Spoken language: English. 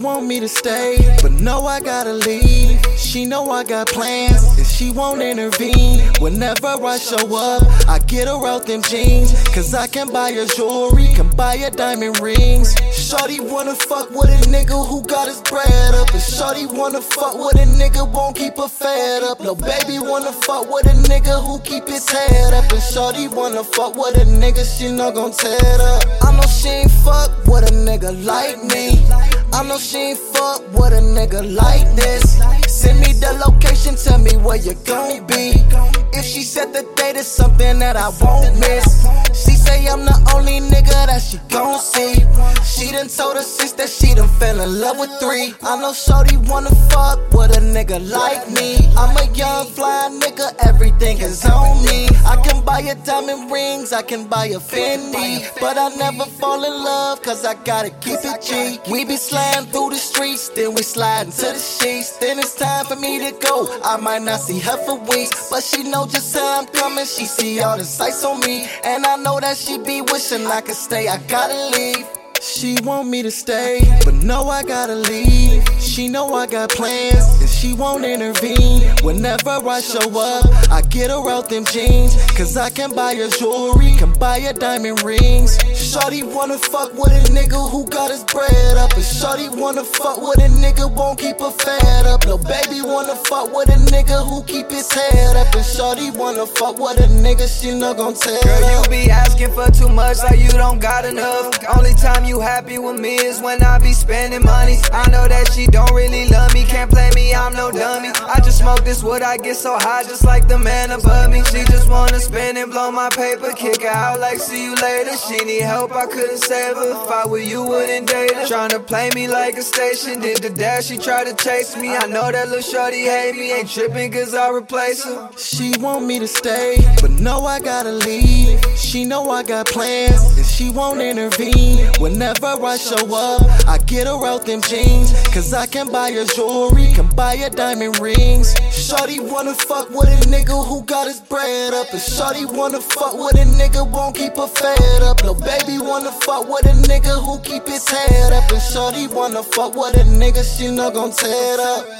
want me to stay, but no, I gotta leave. She know I got plans, and she won't intervene. Whenever I show up, I get her out them jeans. Cause I can buy her jewelry, can buy her diamond rings. Shorty wanna fuck with a nigga who got his bread up. And Shorty wanna fuck with a nigga won't keep her fed up. No baby wanna fuck with a nigga who keep his head up. And Shorty wanna fuck with a nigga she not gon' tear up. I know she ain't fuck with a nigga like me. Know she ain't fuck with a nigga like this. Send me the location, tell me where you gon' be. If she set the date, it's something that I won't miss. She say I'm the only nigga that she gon' see. She done told her sis that she done fell in love with three. I know Shorty wanna fuck with a nigga like me. I'm a young fly nigga, everything is on me. I can buy a diamond rings, I can buy a Fendi. But I never fall in love, cause I gotta keep it G. We be sliding through the streets, then we slide into the sheets. Then it's time for me to go. I might not see her for weeks, but she know just how I'm coming. She see all the sights on me, and I know that she be wishing I could stay. I gotta leave. She want me to stay, but no, I gotta leave. She know I got plans, and she won't intervene. Whenever I show up, I get her out them jeans. Cause I can buy her jewelry, can buy her diamond rings. Shorty wanna fuck with a nigga who got his bread up. And Shorty wanna fuck with a nigga won't keep her baby wanna fuck with a nigga who keep his head up. And Shorty wanna fuck with a nigga she not gon' tear Girl, you be asking for too much like you don't got enough. Only time you happy with me is when I be spending money. I know that she don't really love me, can't play me, I'm no dummy. I just smoke this wood, I get so high just like the man above me. She just wanna spend and blow my paper, kick her out like see you later. She need help, I couldn't save her. If I were you, wouldn't date her. Tryna play me like a station, did the dash, she tried to chase me. I know that little shorty hate me, ain't tripping cause I replace her. She want me to stay, but no, I gotta leave. She know I got plans, and she won't intervene. Whenever I show up, I get her out them jeans. Cause I can buy her jewelry, can buy her diamond rings. Shorty wanna fuck with a nigga who got his bread up. And Shorty wanna fuck with a nigga won't keep her fed up. No baby wanna fuck with a nigga who keep his head up. And Shorty wanna fuck with a nigga she not gon' tear up.